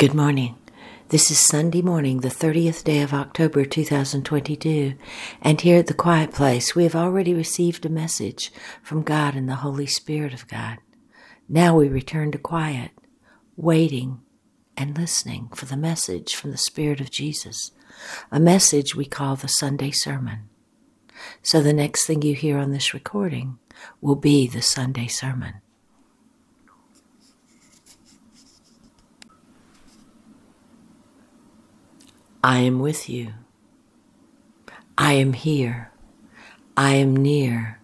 Good morning. This is Sunday morning, the 30th day of October 2022, and here at the Quiet Place, we have already received a message from God and the Holy Spirit of God. Now we return to quiet, waiting and listening for the message from the Spirit of Jesus, a message we call the Sunday Sermon. So the next thing you hear on this recording will be the Sunday Sermon. I am with you. I am here. I am near.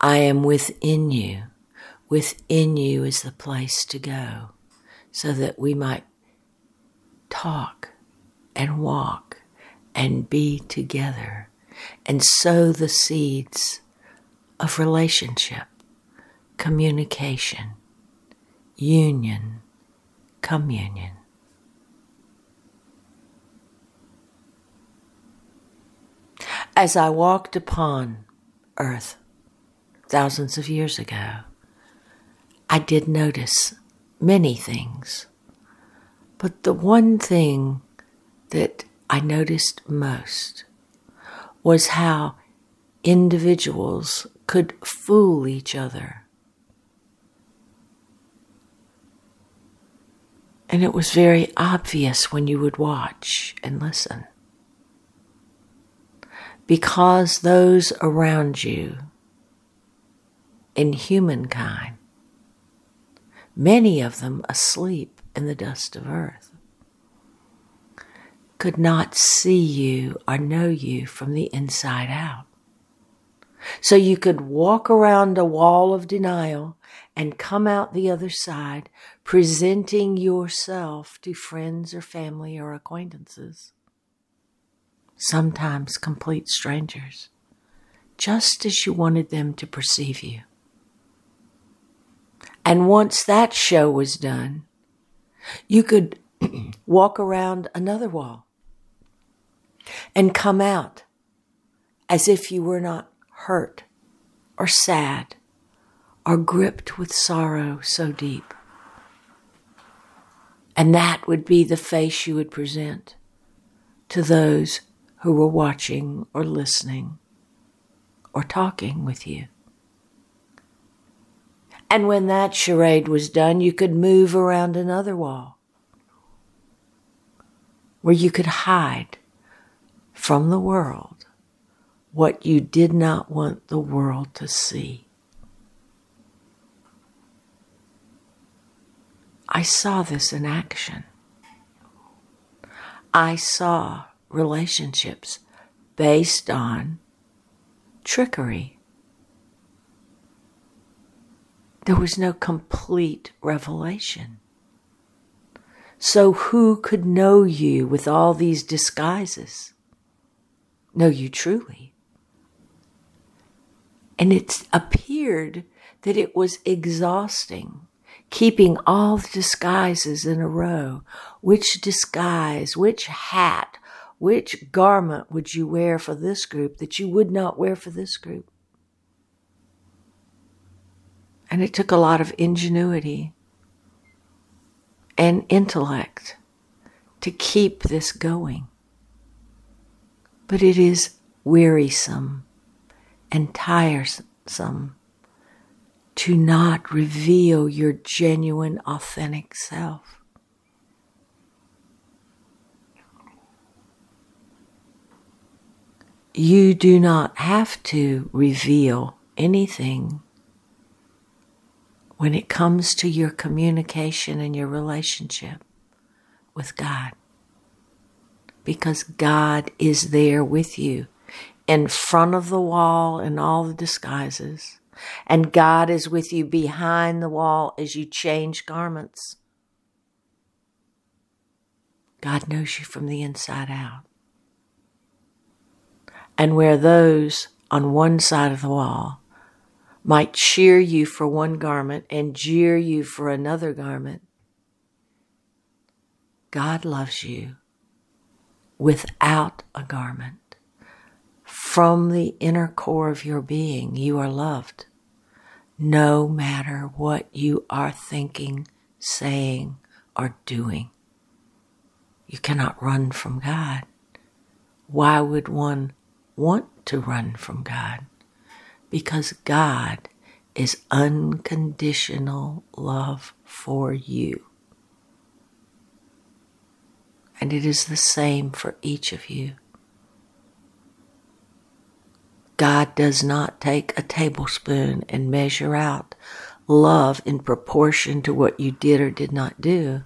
I am within you. Within you is the place to go so that we might talk and walk and be together and sow the seeds of relationship, communication, union, communion. As I walked upon earth thousands of years ago, I did notice many things. But the one thing that I noticed most was how individuals could fool each other. And it was very obvious when you would watch and listen because those around you in humankind, many of them asleep in the dust of earth, could not see you or know you from the inside out. So you could walk around a wall of denial and come out the other side presenting yourself to friends or family or acquaintances sometimes complete strangers, just as you wanted them to perceive you. And once that show was done, you could walk around another wall and come out as if you were not hurt or sad or gripped with sorrow so deep. And that would be the face you would present to those who were watching or listening or talking with you. And when that charade was done, you could move around another wall where you could hide from the world what you did not want the world to see. I saw this in action. I saw relationships based on trickery. There was no complete revelation. So, who could know you with all these disguises? Know you truly. And it appeared that it was exhausting keeping all the disguises in a row. Which disguise, which hat, which garment would you wear for this group that you would not wear for this group? And it took a lot of ingenuity and intellect to keep this going. But it is wearisome and tiresome to not reveal your genuine, authentic self. You do not have to reveal anything when it comes to your communication and your relationship with God. Because God is there with you in front of the wall in all the disguises. And God is with you behind the wall as you change garments. God knows you from the inside out and where those on one side of the wall might cheer you for one garment and jeer you for another garment, God loves you without a garment. From the inner core of your being, you are loved, no matter what you are thinking, saying, or doing. You cannot run from God. Why would one want to run from God? Because God is unconditional love for you. And it is the same for each of you. God does not take a tablespoon and measure out love in proportion to what you did or did not do.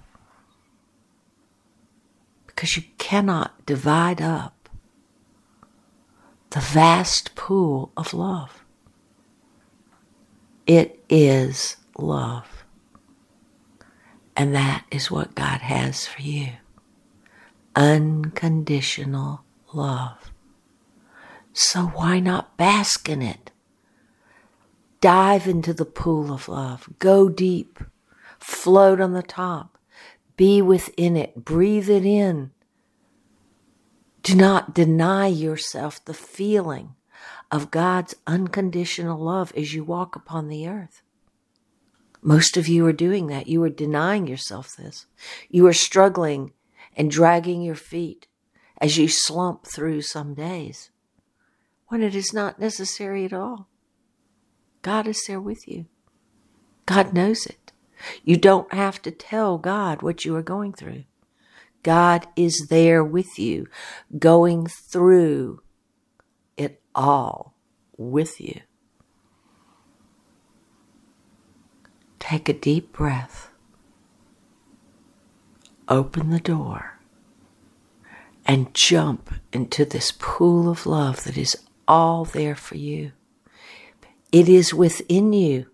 Because you cannot divide up the vast pool of love. It is love. And that is what God has for you unconditional love. So why not bask in it? Dive into the pool of love. Go deep. Float on the top. Be within it. Breathe it in. Do not deny yourself the feeling of God's unconditional love as you walk upon the earth. Most of you are doing that. You are denying yourself this. You are struggling and dragging your feet as you slump through some days when it is not necessary at all. God is there with you. God knows it. You don't have to tell God what you are going through. God is there with you, going through it all with you. Take a deep breath. Open the door and jump into this pool of love that is all there for you. It is within you.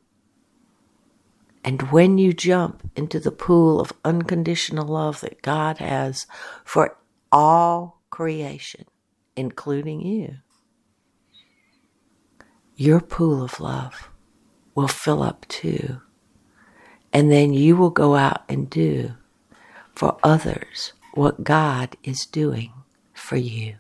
And when you jump into the pool of unconditional love that God has for all creation, including you, your pool of love will fill up too. And then you will go out and do for others what God is doing for you.